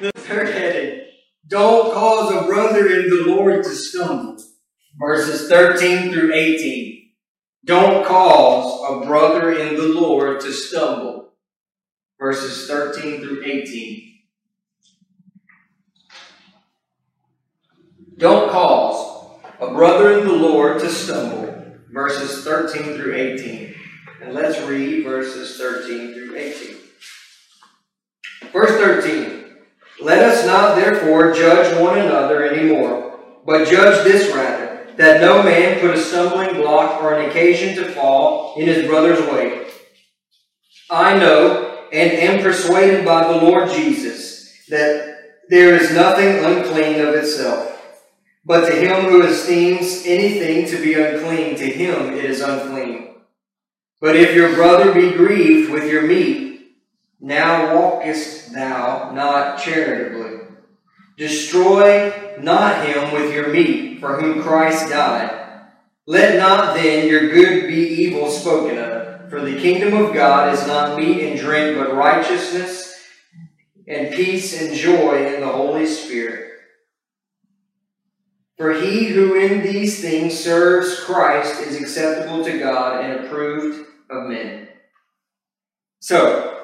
the third heading. Don't cause a brother in the Lord to stumble. Verses 13 through 18. Don't cause a brother in the Lord to stumble. Verses 13 through 18. Don't cause a brother in the Lord to stumble. Verses 13 through 18. And let's read verses 13 through 18. Verse 13. Let us not therefore judge one another anymore, but judge this rather, that no man put a stumbling block or an occasion to fall in his brother's way. I know and am persuaded by the Lord Jesus that there is nothing unclean of itself. But to him who esteems anything to be unclean, to him it is unclean. But if your brother be grieved with your meat, now walkest thou not charitably. Destroy not him with your meat, for whom Christ died. Let not then your good be evil spoken of. For the kingdom of God is not meat and drink, but righteousness and peace and joy in the Holy Spirit. For he who in these things serves Christ is acceptable to God and approved of men. So,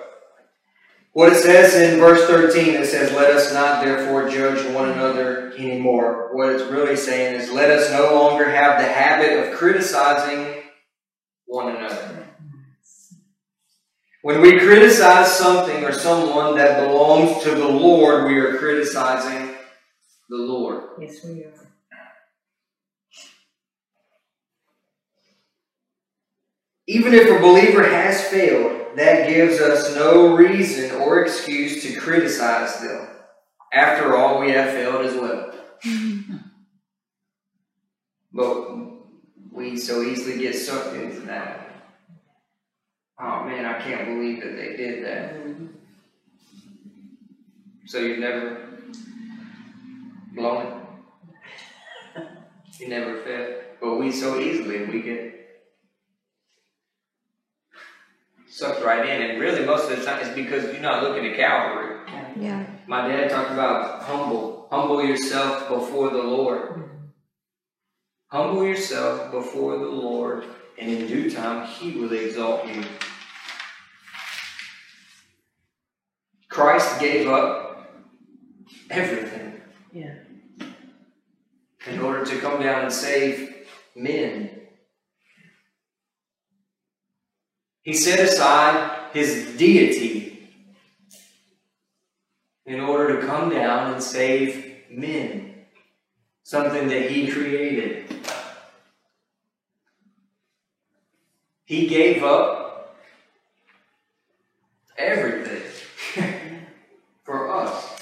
what it says in verse 13, it says, Let us not therefore judge one another anymore. What it's really saying is, let us no longer have the habit of criticizing one another. When we criticize something or someone that belongs to the Lord, we are criticizing the Lord. Yes, we are. Even if a believer has failed, that gives us no reason or excuse to criticize them. After all, we have failed as well. but we so easily get sucked into that. Oh man, I can't believe that they did that. So you've never blown it? You never failed? But we so easily, we get sucked right in. And really, most of the time, it's because you're not looking at Calvary. Yeah. My dad talked about humble. Humble yourself before the Lord. Humble yourself before the Lord, and in due time, He will exalt you. Christ gave up everything Yeah. in order to come down and save men. He set aside his deity in order to come down and save men, something that he created. He gave up everything for us.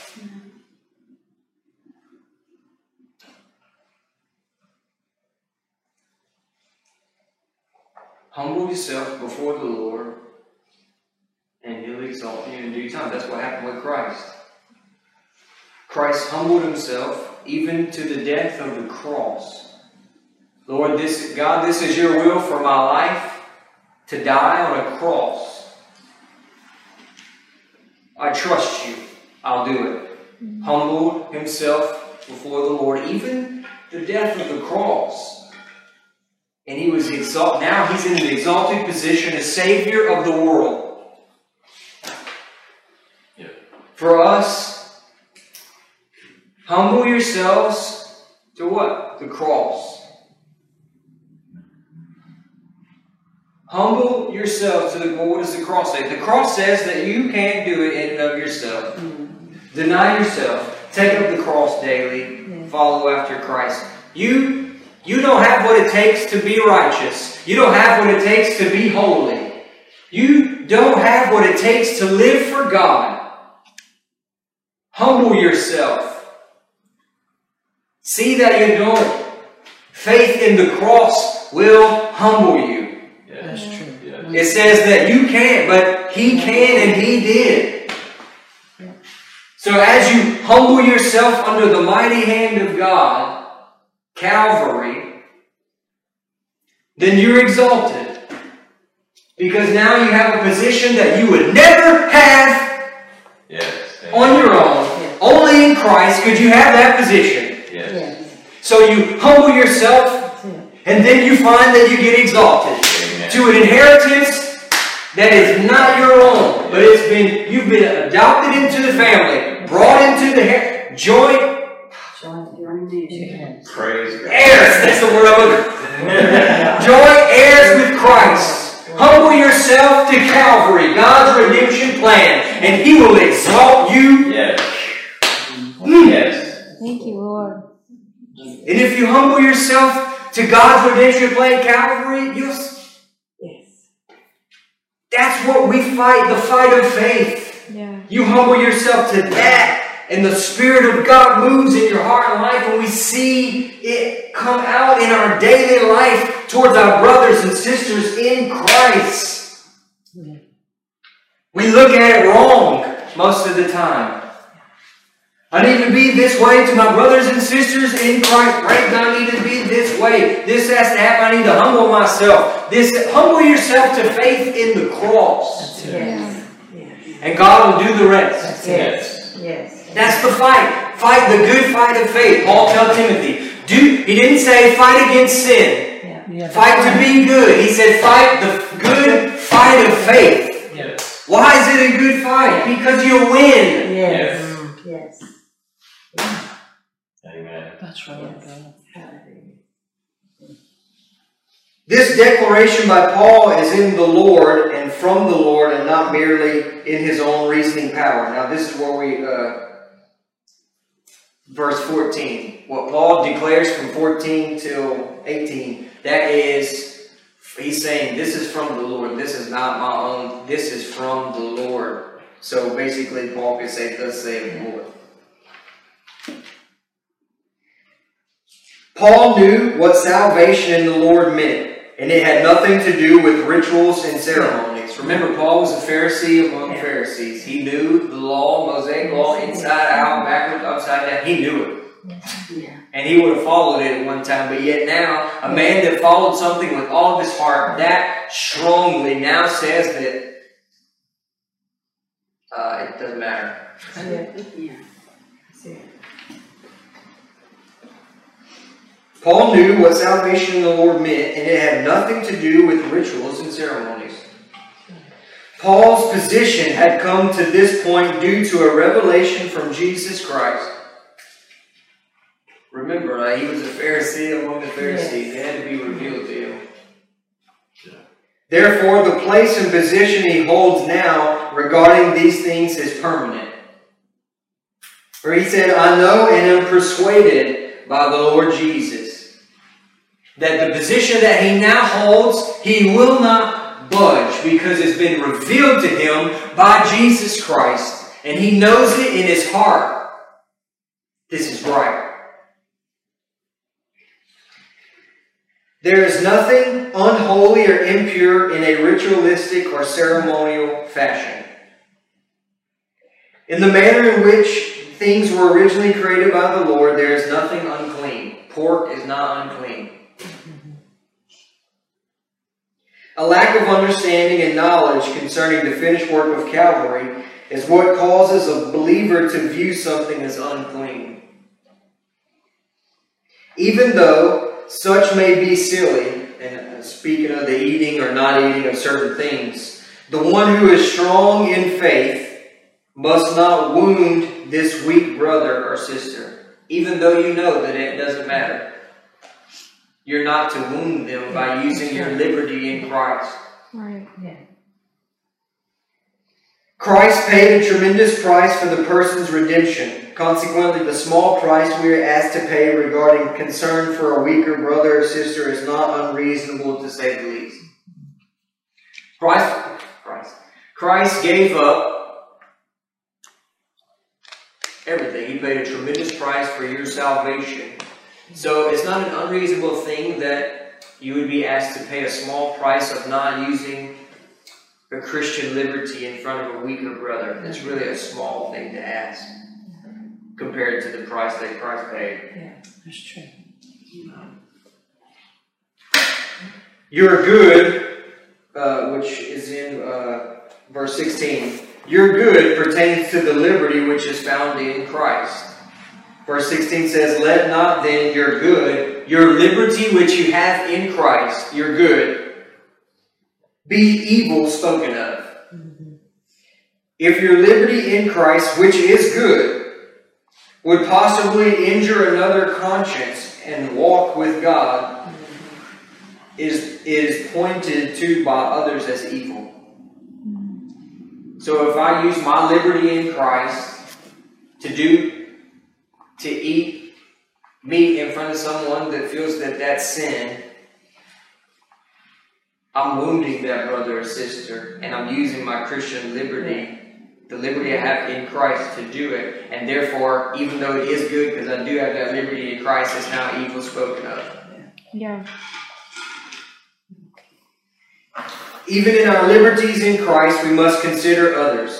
Humble yourself before the Lord, and He'll exalt you in due time. That's what happened with Christ. Christ humbled Himself even to the death of the cross. Lord, this God, this is your will for my life to die on a cross. I trust you. I'll do it. Mm-hmm. Humbled himself before the Lord, even the death of the cross. And he was exalted. Now he's in an exalted position as Savior of the world. Yeah. For us, humble yourselves to what? The cross. Humble yourselves to the what does the cross say? The cross says that you can't do it in and of yourself. Mm. Deny yourself. Take up the cross daily. Yeah. Follow after Christ. You you don't have what it takes to be righteous. You don't have what it takes to be holy. You don't have what it takes to live for God. Humble yourself. See that you don't. Faith in the cross will humble you. Yeah. That's true. Yeah. It says that you can't, but He can and He did. So as you humble yourself under the mighty hand of God, Calvary, then you're exalted. Because now you have a position that you would never have Yes. on your own, Yes. Only in Christ could you have that position. Yes. Yes. So you humble yourself, and then you find that you get exalted Amen. to an inheritance that is not your own, but it's been you've been adopted into the family, brought into the ha- joint Joint Yes. Praise God. heirs. That's the word I'm looking. for. Joint heirs with Christ. Humble yourself to Calvary, God's redemption plan, and He will exalt you. Yes. Mm. Yes. Thank you, Lord. And if you humble yourself to God's redemption plan, Calvary, you'll. Yes. That's what we fight, the fight of faith. Yeah. You humble yourself to that, and the Spirit of God moves in your heart and life, and we see it come out in our daily life towards our brothers and sisters in Christ. We look at it wrong most of the time. I need to be this way to my brothers and sisters in Christ. Right now, I need to be this way. This has to happen. I need to humble myself. This humble yourself to faith in the cross, Yes. Yes. and God will do the rest. That's. Yes. Yes. That's the fight. Fight the good fight of faith. Paul tell Timothy. Do he didn't say fight against sin. Yeah. Fight to be good. He said fight the good fight of faith. Yes. Why is it a good fight? Because you win. Yes. Yes. Amen. That's right. Hallelujah. This declaration by Paul is in the Lord and from the Lord and not merely in his own reasoning power. Now, this is where we, uh, verse 14. What Paul declares from 14 till 18, that is, he's saying, This is from the Lord. This is not my own. This is from the Lord. So basically, Paul could say, Thus saith the Lord. Paul knew what salvation in the Lord meant, and it had nothing to do with rituals and ceremonies. Remember, Paul was a Pharisee among. Pharisees. He knew the law, Mosaic law, inside out, backward, upside down. He knew it. Yeah. And he would have followed it at one time, but yet now, a man that followed something with all of his heart that strongly now says that uh, it doesn't matter. Yeah. Yeah. Paul knew what salvation in the Lord meant, and it had nothing to do with rituals and ceremonies. Paul's position had come to this point due to a revelation from Jesus Christ. Remember, he was a Pharisee among the Pharisees. It had to be revealed to him. Therefore, the place and position he holds now regarding these things is permanent. For he said, I know and am persuaded by the Lord Jesus that the position that he now holds, he will not budge because it's been revealed to him by Jesus Christ. And he knows it in his heart. This is right. There is nothing unholy or impure in a ritualistic or ceremonial fashion. In the manner in which things were originally created by the Lord, there is nothing unclean. Pork is not unclean. A lack of understanding and knowledge concerning the finished work of Calvary is what causes a believer to view something as unclean. Even though such may be silly, and uh, speaking of the eating or not eating of certain things, the one who is strong in faith must not wound this weak brother or sister, even though you know that it doesn't matter. You're not to wound them by using your liberty in Christ. Right. Yeah. Christ paid a tremendous price for the person's redemption. Consequently, the small price we are asked to pay regarding concern for a weaker brother or sister is not unreasonable to say the least. Christ, Christ, Christ gave up everything. He paid a tremendous price for your salvation. So it's not an unreasonable thing that you would be asked to pay a small price of not using a Christian liberty in front of a weaker brother. It's really a small thing to ask compared to the price that Christ paid. Yeah. That's true. Your good, uh, which is in uh, verse 16, your good pertains to the liberty which is found in Christ. Verse 16 says, Let not then your good, your liberty which you have in Christ, your good, be evil spoken of. Mm-hmm. If your liberty in Christ, which is good, would possibly injure another conscience and walk with God, mm-hmm. is, is pointed to by others as evil. Mm-hmm. So if I use my liberty in Christ to do, to eat meat in front of someone that feels that that's sin, I'm wounding that brother or sister, and I'm using my Christian liberty, the liberty I have in Christ to do it. And therefore, even though it is good because I do have that liberty in Christ, it's now evil spoken of. Yeah. Even in our liberties in Christ, we must consider others.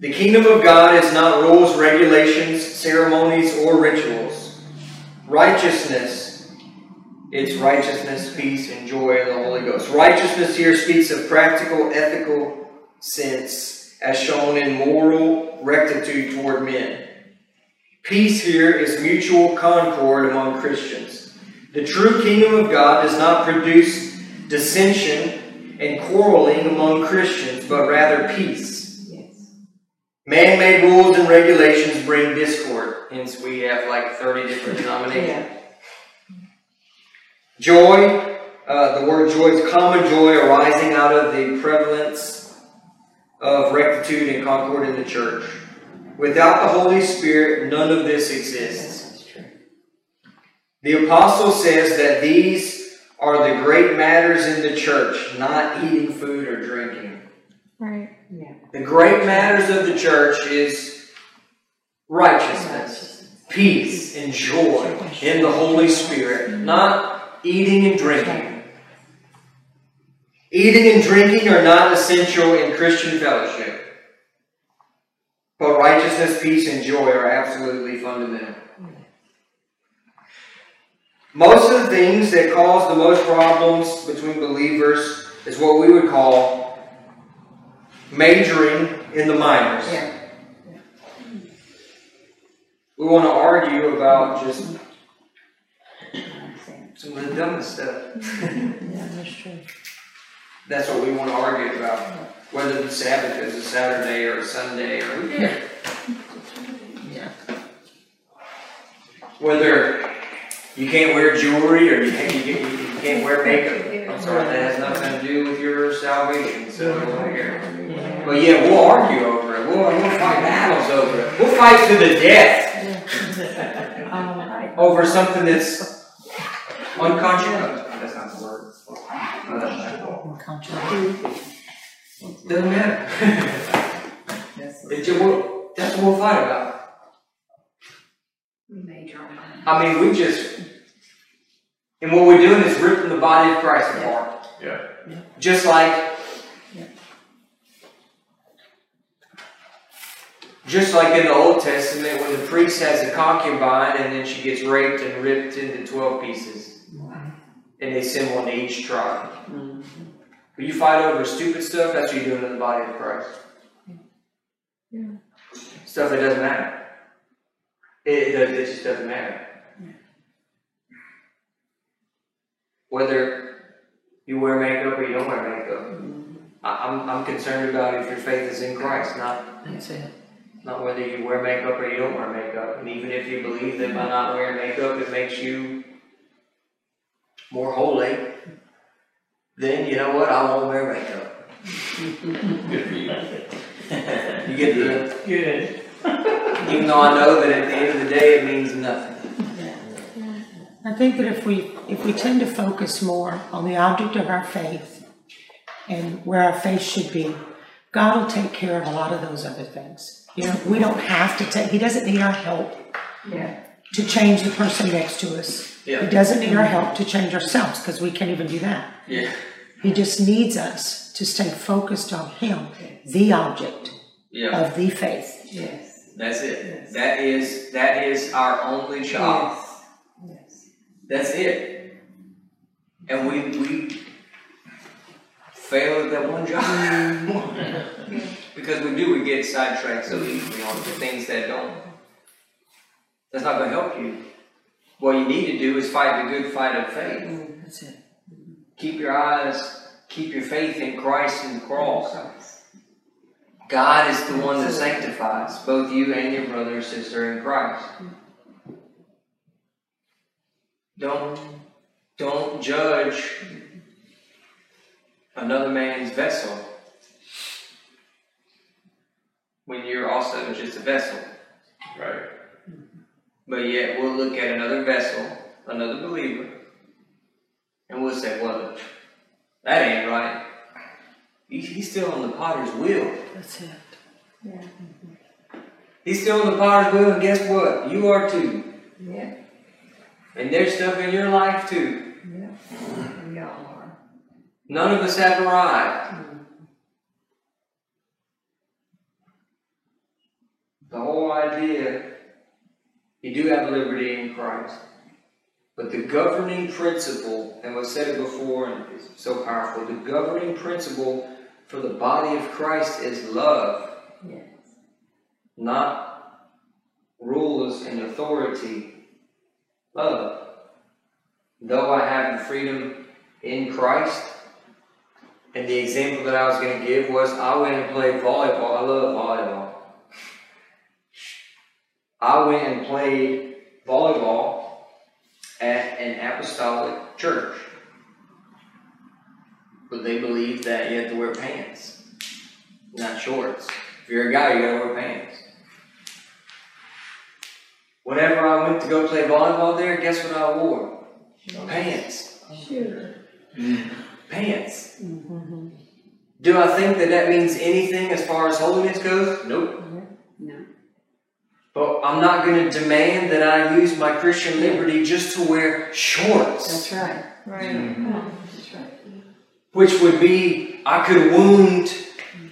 The kingdom of God is not rules, regulations, ceremonies, or rituals. Righteousness, it's righteousness, peace, and joy in the Holy Ghost. Righteousness here speaks of practical, ethical sense, as shown in moral rectitude toward men. Peace here is mutual concord among Christians. The true kingdom of God does not produce dissension and quarreling among Christians, but rather peace. Yes. Man made rules and regulations bring discord. Hence, we have like 30 different denominations. Yeah. Joy, uh, the word joy is common joy arising out of the prevalence of rectitude and concord in the church. Without the Holy Spirit, none of this exists. The apostle says that these are the great matters in the church, not eating food or drinking. Right. Yeah. The great matters of the church is righteousness, peace, and joy in the Holy Spirit, not eating and drinking. Eating and drinking are not essential in Christian fellowship. But righteousness, peace, and joy are absolutely fundamental. Most of the things that cause the most problems between believers is what we would call majoring in the minors. Yeah. We want to argue about just mm-hmm. some of the dumbest stuff. Yeah, that's true. That's what we want to argue about. Whether the Sabbath is a Saturday or a Sunday or? Yeah. Whether you can't wear jewelry or you can't, you can't, you can't wear makeup. I'm sorry, that has nothing to do with your salvation. So, here. Yeah. But yeah, we'll argue over it. We'll, we'll fight battles over it. We'll fight to the death over something that's unconscionable. That's not the word. Controversy. Doesn't matter. It's just- we'll- That's what we'll fight about. We made your. I mean, we just, and what we're doing is ripping the body of Christ apart. Yeah. Yeah. Just like, just like in the Old Testament, when the priest has a concubine and then she gets raped and ripped into 12 pieces, and they send one to each tribe. When you fight over stupid stuff, that's what you're doing in the body of Christ. Yeah. Stuff that doesn't matter. It, it, it just doesn't matter. Whether you wear makeup or you don't wear makeup. I, I'm, I'm concerned about if your faith is in Christ, not, That's it. Not whether you wear makeup or you don't wear makeup. And even if you believe that by not wearing makeup it makes you more holy, then you know what? I won't wear makeup. Good for you. You get the, Good. even though I know that at the end of the day it means nothing. I think that if we, if we tend to focus more on the object of our faith and where our faith should be, God will take care of a lot of those other things. You know, we don't have to take, He doesn't need our help Yeah. to change the person next to us. He doesn't need our help to change ourselves, because we can't even do that. Yeah. He just needs us to stay focused on Him, the object Yeah. of the faith. Yes. That's it. That is that is our only job. Yes. That's it. And we we failed at that one job. Mm. because we do, we get sidetracked so easily on the things that don't That's not gonna help you. What you need to do is fight the good fight of faith. Mm, that's it. Keep your eyes, keep your faith in Christ and the cross. God is the one that sanctifies both you and your brother and sister in Christ. Mm. Don't don't judge mm. another man's vessel when you're also just a vessel. Right. But yet we'll look at another vessel, another believer, and we'll say, well, that ain't right. He's still on the potter's wheel. That's it. Yeah. He's still on the potter's wheel, and guess what? You are too. Yeah, And there's stuff in your life too. yeah, we all are. None of us have arrived. Mm. The whole idea, you do have liberty in Christ. But the governing principle, and we said it before, and it's so powerful, the governing principle for the body of Christ is love, Yes. not rules and authority. Love. Though I have the freedom in Christ, and the example that I was going to give was I went and played volleyball. I love volleyball. I went and played volleyball at an apostolic church. But they believe that you have to wear pants, not shorts. If you're a guy, you gotta wear pants. Whenever I went to go play volleyball there, guess what I wore? Pants. Sure. Pants. Mm-hmm. Do I think that that means anything as far as holiness goes? Nope. No. But I'm not going to demand that I use my Christian liberty just to wear shorts. That's right. Right. Mm-hmm. That's right. Which would be, I could wound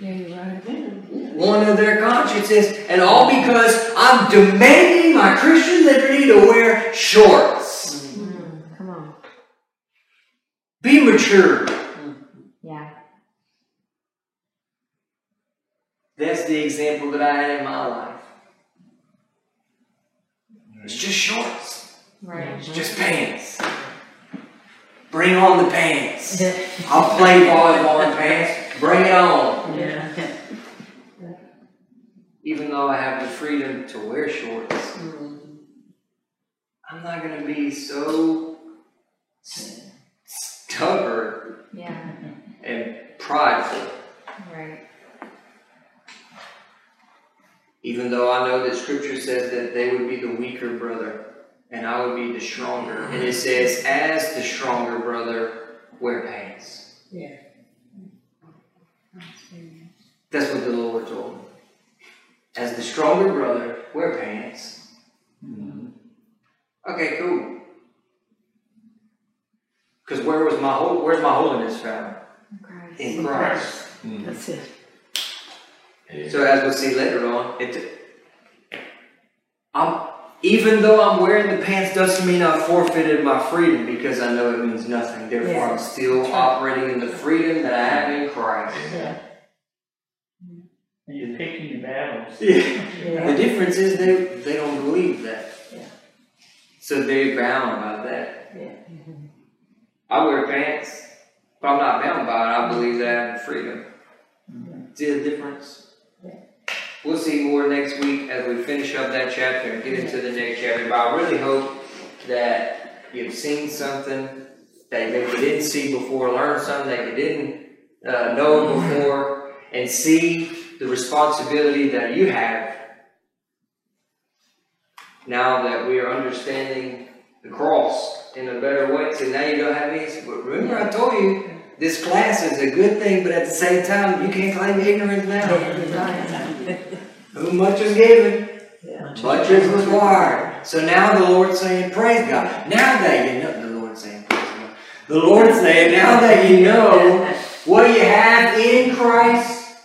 Yeah, right. one of their consciences, and all because I'm demanding my Christian liberty to wear shorts. Mm-hmm. Come on. Be mature. Mm-hmm. Yeah. That's the example that I had in my life. It's just shorts. Right. It's just pants. Bring on the pants. I'll play volleyball in pants. Bring it on. Yeah. Even though I have the freedom to wear shorts, I'm not going to be so s- stubborn Yeah. and prideful. Right. Even though I know that scripture says that they would be the weaker brother and I would be the stronger. And it says, as the stronger brother, wear pants. Yeah. That's what the Lord told me. As the stronger brother, wear pants. Mm-hmm. Okay, cool. Because where was my hol- where's my holiness found? Christ. In Christ. Mm. That's it. So as we'll see later on, it I'm even though I'm wearing the pants doesn't mean I forfeited my freedom because I know it means nothing. Therefore Yeah. I'm still operating in the freedom that I have in Christ. Yeah. You're picking your battles. Yeah. The difference is they they don't believe that. Yeah. So they're bound by that. Yeah. I wear pants, but I'm not bound by it. I believe that I have freedom. Mm-hmm. See the difference? We'll see more next week as we finish up that chapter and get into the next chapter. But I really hope that you've seen something that maybe you didn't see before, learned something that you didn't uh, know before, and see the responsibility that you have now that we are understanding the cross in a better way. So now you don't have any. But remember, I told you this class is a good thing, but at the same time, you can't claim ignorance now. Who much is given, Yeah. much is required. So now the Lord's saying, Praise God. Now that you know, the Lord's saying, Praise God. The Lord's saying, now that you know what you have in Christ,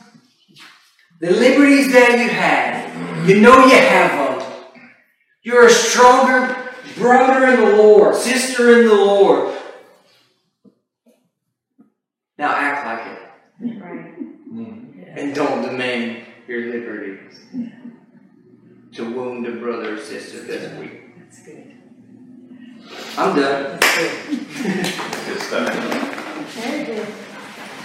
the liberties that you have, you know you have them. You're a stronger brother in the Lord, sister in the Lord. Now act like it Right. and don't demand your liberties to wound a brother or sister this week. That's good. I'm done. That's good. good stuff. Very good.